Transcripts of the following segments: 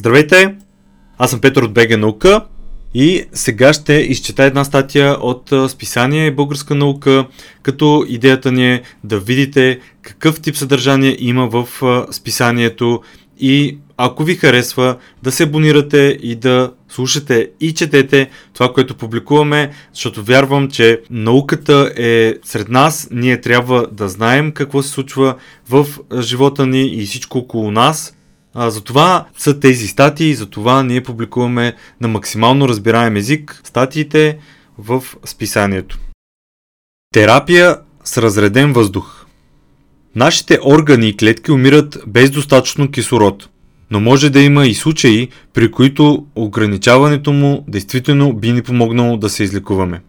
Здравейте! Аз съм Петър от БГ Наука и сега ще изчета една статия от списание Българска наука, като идеята ни е да видите какъв тип съдържание има в списанието и ако ви харесва, да се абонирате и да слушате и четете това, което публикуваме, защото вярвам, че науката е сред нас. Ние трябва да знаем какво се случва в живота ни и всичко около нас. А, затова са тези статии, затова ние публикуваме на максимално разбираем език статиите в списанието. Терапия с разреден въздух. Нашите органи и клетки умират без достатъчно кислород, но може да има и случаи, при които ограничаването му действително би ни помогнало да се излекуваме.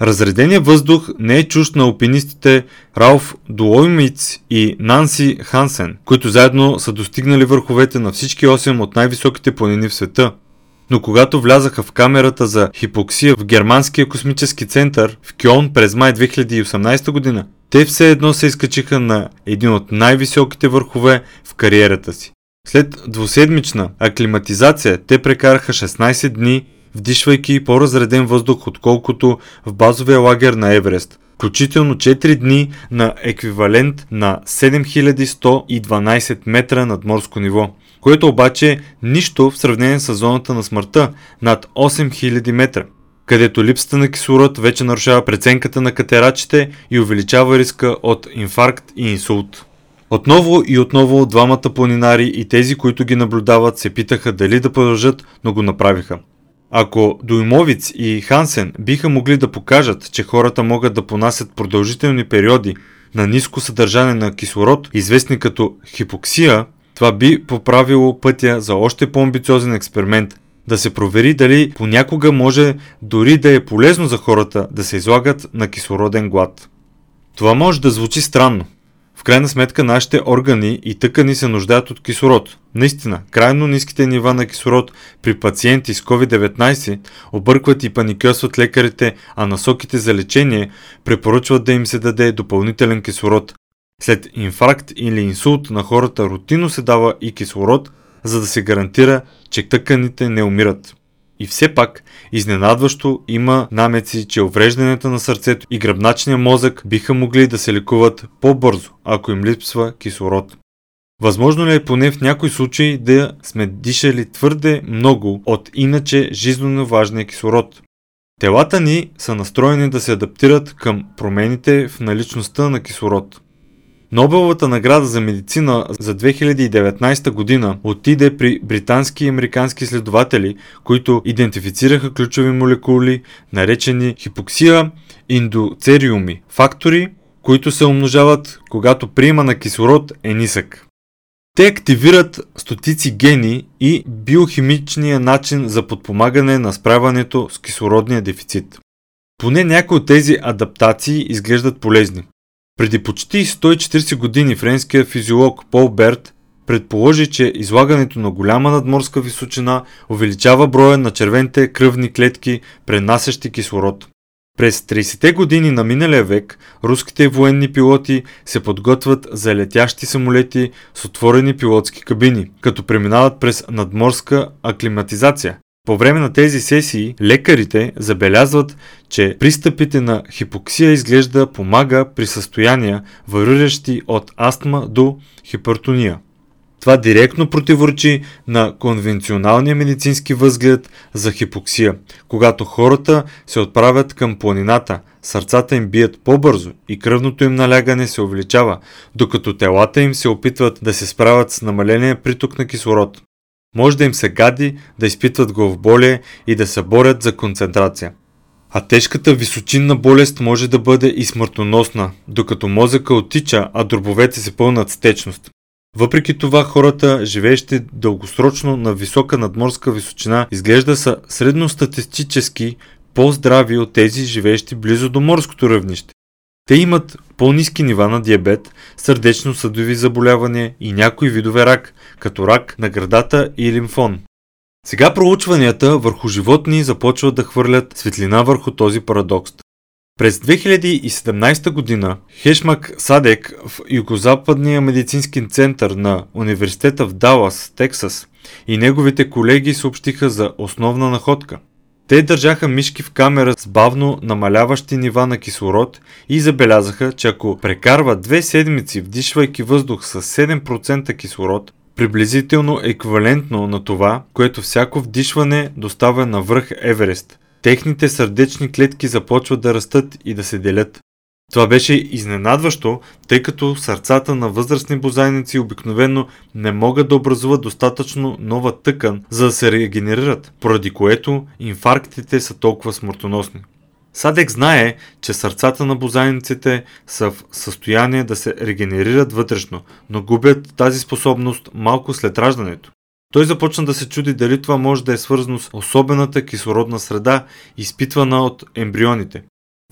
Разредения въздух не е чужд на алпинистите Ралф Дуоймиц и Нанси Хансен, които заедно са достигнали върховете на всички 8 от най-високите планини в света. Но когато влязаха в камерата за хипоксия в Германския космически център в Кьон през май 2018 година, те все едно се изкачиха на един от най-високите върхове в кариерата си. След двуседмична аклиматизация те прекараха 16 дни вдишвайки по-разреден въздух, отколкото в базовия лагер на Еврест. Включително 4 дни на еквивалент на 7112 метра над морско ниво, което обаче нищо в сравнение с зоната на смъртта над 8000 метра където липсата на кислород вече нарушава преценката на катерачите и увеличава риска от инфаркт и инсулт. Отново и отново двамата планинари и тези, които ги наблюдават, се питаха дали да продължат, но го направиха. Ако Доймовиц и Хансен биха могли да покажат, че хората могат да понасят продължителни периоди на ниско съдържание на кислород, известни като хипоксия, това би поправило пътя за още по-амбициозен експеримент да се провери дали понякога може дори да е полезно за хората да се излагат на кислороден глад. Това може да звучи странно, в крайна сметка нашите органи и тъкани се нуждаят от кислород. Наистина, крайно ниските нива на кислород при пациенти с COVID-19 объркват и паникьосват лекарите, а насоките за лечение препоръчват да им се даде допълнителен кислород. След инфаркт или инсулт на хората рутинно се дава и кислород, за да се гарантира, че тъканите не умират. И все пак, изненадващо има намеци, че увреждането на сърцето и гръбначния мозък биха могли да се лекуват по-бързо, ако им липсва кислород. Възможно ли е поне в някои случаи да сме дишали твърде много от иначе жизненно важния кислород? Телата ни са настроени да се адаптират към промените в наличността на кислород. Нобеловата награда за медицина за 2019 година отиде при британски и американски следователи, които идентифицираха ключови молекули, наречени хипоксия индоцериуми, фактори, които се умножават, когато приема на кислород е нисък. Те активират стотици гени и биохимичния начин за подпомагане на справянето с кислородния дефицит. Поне някои от тези адаптации изглеждат полезни. Преди почти 140 години френският физиолог Пол Берт предположи, че излагането на голяма надморска височина увеличава броя на червените кръвни клетки, пренасящи кислород. През 30-те години на миналия век руските военни пилоти се подготвят за летящи самолети с отворени пилотски кабини, като преминават през надморска аклиматизация. По време на тези сесии лекарите забелязват, че пристъпите на хипоксия изглежда помага при състояния, вариращи от астма до хипертония. Това директно противоречи на конвенционалния медицински възглед за хипоксия, когато хората се отправят към планината, сърцата им бият по-бързо и кръвното им налягане се увеличава, докато телата им се опитват да се справят с намаления приток на кислород. Може да им се гади, да изпитват главоболие и да се борят за концентрация. А тежката височинна болест може да бъде и смъртоносна, докато мозъка оттича, а дробовете се пълнат с течност. Въпреки това хората, живеещи дългосрочно на висока надморска височина, изглежда са средностатистически по-здрави от тези, живеещи близо до морското равнище. Те имат по-низки нива на диабет, сърдечно-съдови заболявания и някои видове рак, като рак на градата и лимфон. Сега проучванията върху животни започват да хвърлят светлина върху този парадокс. През 2017 година Хешмак Садек в Югозападния медицински център на университета в Далас, Тексас и неговите колеги съобщиха за основна находка. Те държаха мишки в камера с бавно намаляващи нива на кислород и забелязаха, че ако прекарват две седмици вдишвайки въздух с 7% кислород, приблизително еквивалентно на това, което всяко вдишване доставя на връх Еверест – техните сърдечни клетки започват да растат и да се делят. Това беше изненадващо, тъй като сърцата на възрастни бозайници обикновено не могат да образуват достатъчно нова тъкан, за да се регенерират, поради което инфарктите са толкова смъртоносни. Садек знае, че сърцата на бозайниците са в състояние да се регенерират вътрешно, но губят тази способност малко след раждането. Той започна да се чуди дали това може да е свързано с особената кислородна среда, изпитвана от ембрионите.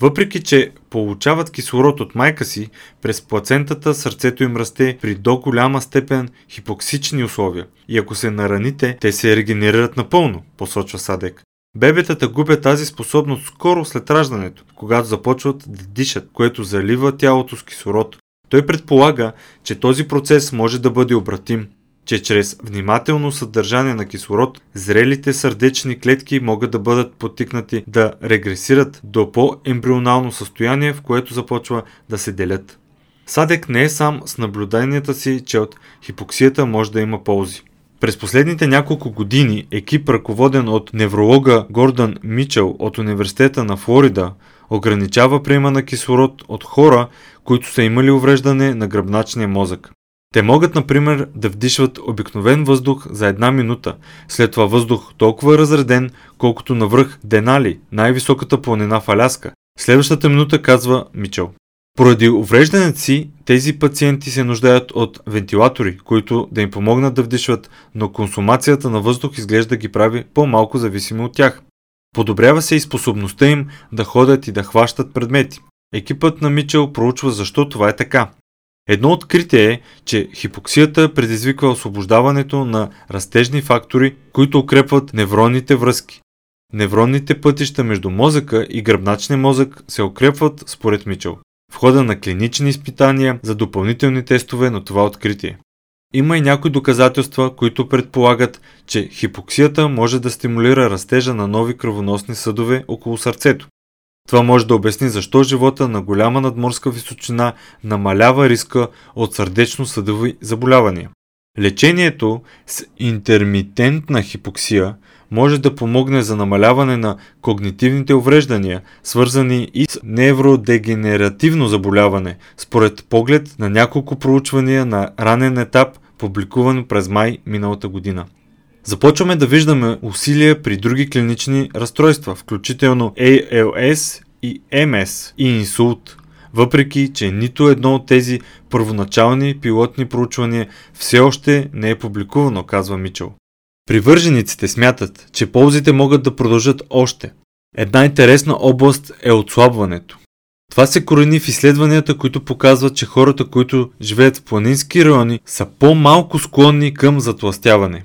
Въпреки, че получават кислород от майка си, през плацентата сърцето им расте при до голяма степен хипоксични условия и ако се нараните, те се регенерират напълно, посочва Садек. Бебетата губят тази способност скоро след раждането, когато започват да дишат, което залива тялото с кислород. Той предполага, че този процес може да бъде обратим че чрез внимателно съдържание на кислород, зрелите сърдечни клетки могат да бъдат потикнати да регресират до по-ембрионално състояние, в което започва да се делят. Садек не е сам с наблюденията си, че от хипоксията може да има ползи. През последните няколко години екип, ръководен от невролога Гордън Мичел от Университета на Флорида, ограничава приема на кислород от хора, които са имали увреждане на гръбначния мозък. Те могат, например, да вдишват обикновен въздух за една минута, след това въздух толкова разреден, колкото навръх Денали, най-високата планина в Аляска. Следващата минута казва Мичел. Поради увреждането си, тези пациенти се нуждаят от вентилатори, които да им помогнат да вдишват, но консумацията на въздух изглежда ги прави по-малко зависими от тях. Подобрява се и способността им да ходят и да хващат предмети. Екипът на Мичел проучва защо това е така. Едно откритие е, че хипоксията предизвиква освобождаването на растежни фактори, които укрепват невронните връзки. Невронните пътища между мозъка и гръбначния мозък се укрепват според Мичел в хода на клинични изпитания за допълнителни тестове на това откритие. Има и някои доказателства, които предполагат, че хипоксията може да стимулира растежа на нови кръвоносни съдове около сърцето. Това може да обясни защо живота на голяма надморска височина намалява риска от сърдечно-съдови заболявания. Лечението с интермитентна хипоксия може да помогне за намаляване на когнитивните увреждания, свързани и с невродегенеративно заболяване, според поглед на няколко проучвания на ранен етап, публикувано през май миналата година. Започваме да виждаме усилия при други клинични разстройства, включително ALS и MS и инсулт, въпреки че нито едно от тези първоначални пилотни проучвания все още не е публикувано, казва Мичел. Привържениците смятат, че ползите могат да продължат още. Една интересна област е отслабването. Това се корени в изследванията, които показват, че хората, които живеят в планински райони, са по-малко склонни към затластяване.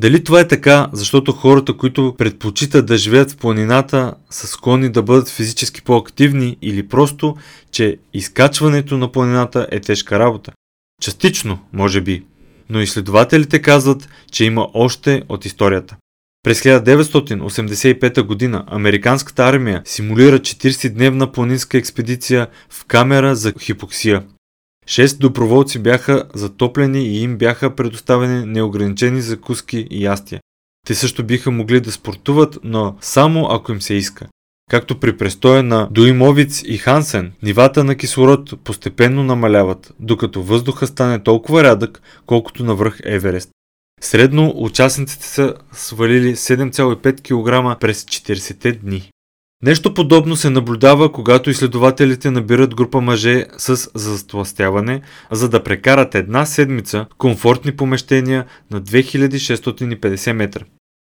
Дали това е така, защото хората, които предпочитат да живеят в планината, са склонни да бъдат физически по-активни или просто, че изкачването на планината е тежка работа? Частично, може би, но изследователите казват, че има още от историята. През 1985 г. американската армия симулира 40-дневна планинска експедиция в камера за хипоксия. Шест доброволци бяха затоплени и им бяха предоставени неограничени закуски и ястия. Те също биха могли да спортуват, но само ако им се иска. Както при престоя на Дуимовиц и Хансен, нивата на кислород постепенно намаляват, докато въздуха стане толкова рядък, колкото навръх Еверест. Средно участниците са свалили 7,5 кг през 40 дни. Нещо подобно се наблюдава, когато изследователите набират група мъже с застластяване, за да прекарат една седмица комфортни помещения на 2650 метра.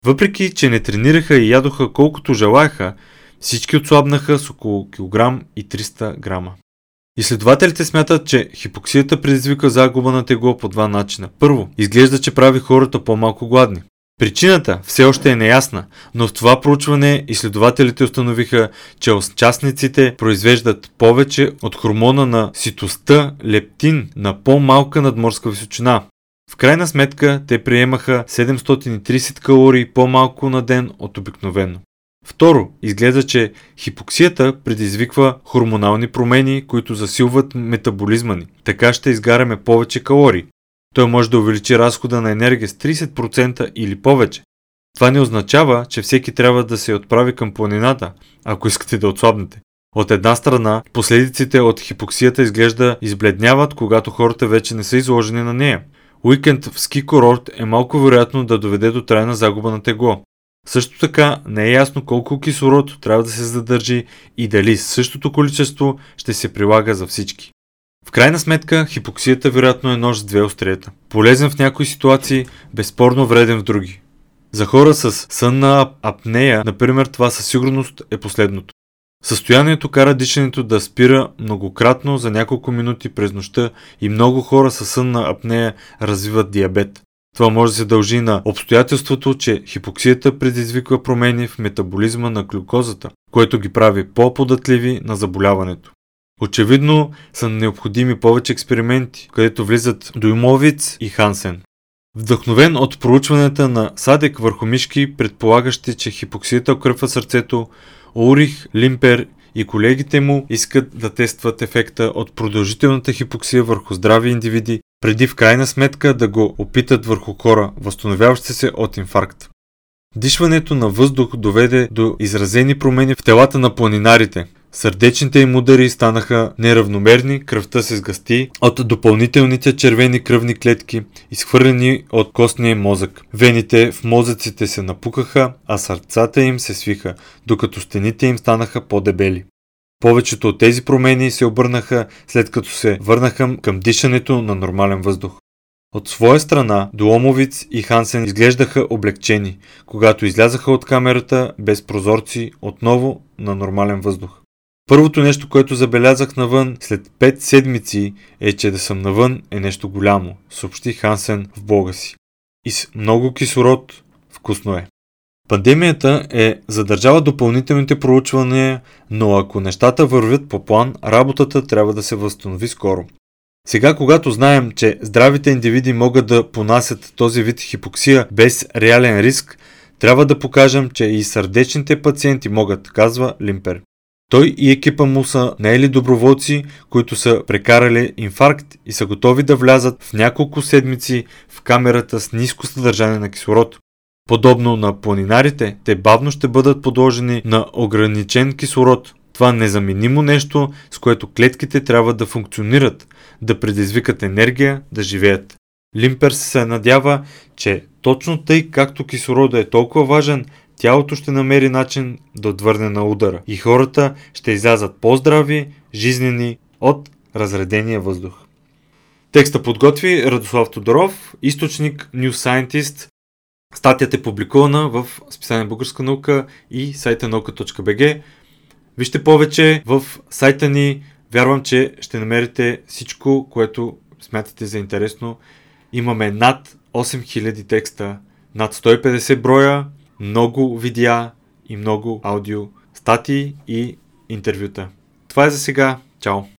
Въпреки, че не тренираха и ядоха колкото желаяха, всички отслабнаха с около килограм и 300 грама. Изследователите смятат, че хипоксията предизвика загуба на тегло по два начина. Първо, изглежда, че прави хората по-малко гладни. Причината все още е неясна, но в това проучване изследователите установиха, че участниците произвеждат повече от хормона на ситостта лептин на по-малка надморска височина. В крайна сметка те приемаха 730 калории по-малко на ден от обикновено. Второ, изглежда, че хипоксията предизвиква хормонални промени, които засилват метаболизма ни. Така ще изгаряме повече калории. Той може да увеличи разхода на енергия с 30% или повече. Това не означава, че всеки трябва да се отправи към планината, ако искате да отслабнете. От една страна, последиците от хипоксията изглежда избледняват, когато хората вече не са изложени на нея. Уикенд в ски курорт е малко вероятно да доведе до трайна загуба на тегло. Също така не е ясно колко кислород трябва да се задържи и дали същото количество ще се прилага за всички. В крайна сметка, хипоксията вероятно е нож с две острията. Полезен в някои ситуации, безспорно вреден в други. За хора с сънна апнея, например, това със сигурност е последното. Състоянието кара дишането да спира многократно за няколко минути през нощта и много хора с сънна апнея развиват диабет. Това може да се дължи на обстоятелството, че хипоксията предизвиква промени в метаболизма на глюкозата, което ги прави по-податливи на заболяването. Очевидно са необходими повече експерименти, където влизат Доймовиц и Хансен. Вдъхновен от проучванията на Садек върху мишки, предполагащи, че хипоксията укрепва сърцето, Урих, Лимпер и колегите му искат да тестват ефекта от продължителната хипоксия върху здрави индивиди, преди в крайна сметка да го опитат върху хора, възстановяващи се от инфаркт. Дишването на въздух доведе до изразени промени в телата на планинарите. Сърдечните им удари станаха неравномерни, кръвта се сгъсти от допълнителните червени кръвни клетки, изхвърлени от костния мозък. Вените в мозъците се напукаха, а сърцата им се свиха, докато стените им станаха по-дебели. Повечето от тези промени се обърнаха след като се върнаха към дишането на нормален въздух. От своя страна, Дуомовиц и Хансен изглеждаха облегчени, когато излязаха от камерата без прозорци отново на нормален въздух. Първото нещо, което забелязах навън след 5 седмици е, че да съм навън е нещо голямо, съобщи Хансен в блога си. И с много кислород вкусно е. Пандемията е задържала допълнителните проучвания, но ако нещата вървят по план, работата трябва да се възстанови скоро. Сега, когато знаем, че здравите индивиди могат да понасят този вид хипоксия без реален риск, трябва да покажем, че и сърдечните пациенти могат, казва Лимпер. Той и екипа му са наели доброволци, които са прекарали инфаркт и са готови да влязат в няколко седмици в камерата с ниско съдържание на кислород. Подобно на планинарите, те бавно ще бъдат подложени на ограничен кислород. Това незаменимо нещо, с което клетките трябва да функционират, да предизвикат енергия, да живеят. Лимперс се надява, че точно тъй както кислорода е толкова важен, тялото ще намери начин да отвърне на удара и хората ще излязат по-здрави, жизнени от разредения въздух. Текста подготви Радослав Тодоров, източник New Scientist. Статията е публикувана в списание Българска наука и сайта наука.bg. Вижте повече в сайта ни. Вярвам, че ще намерите всичко, което смятате за интересно. Имаме над 8000 текста, над 150 броя много видеа и много аудио статии и интервюта. Това е за сега. Чао!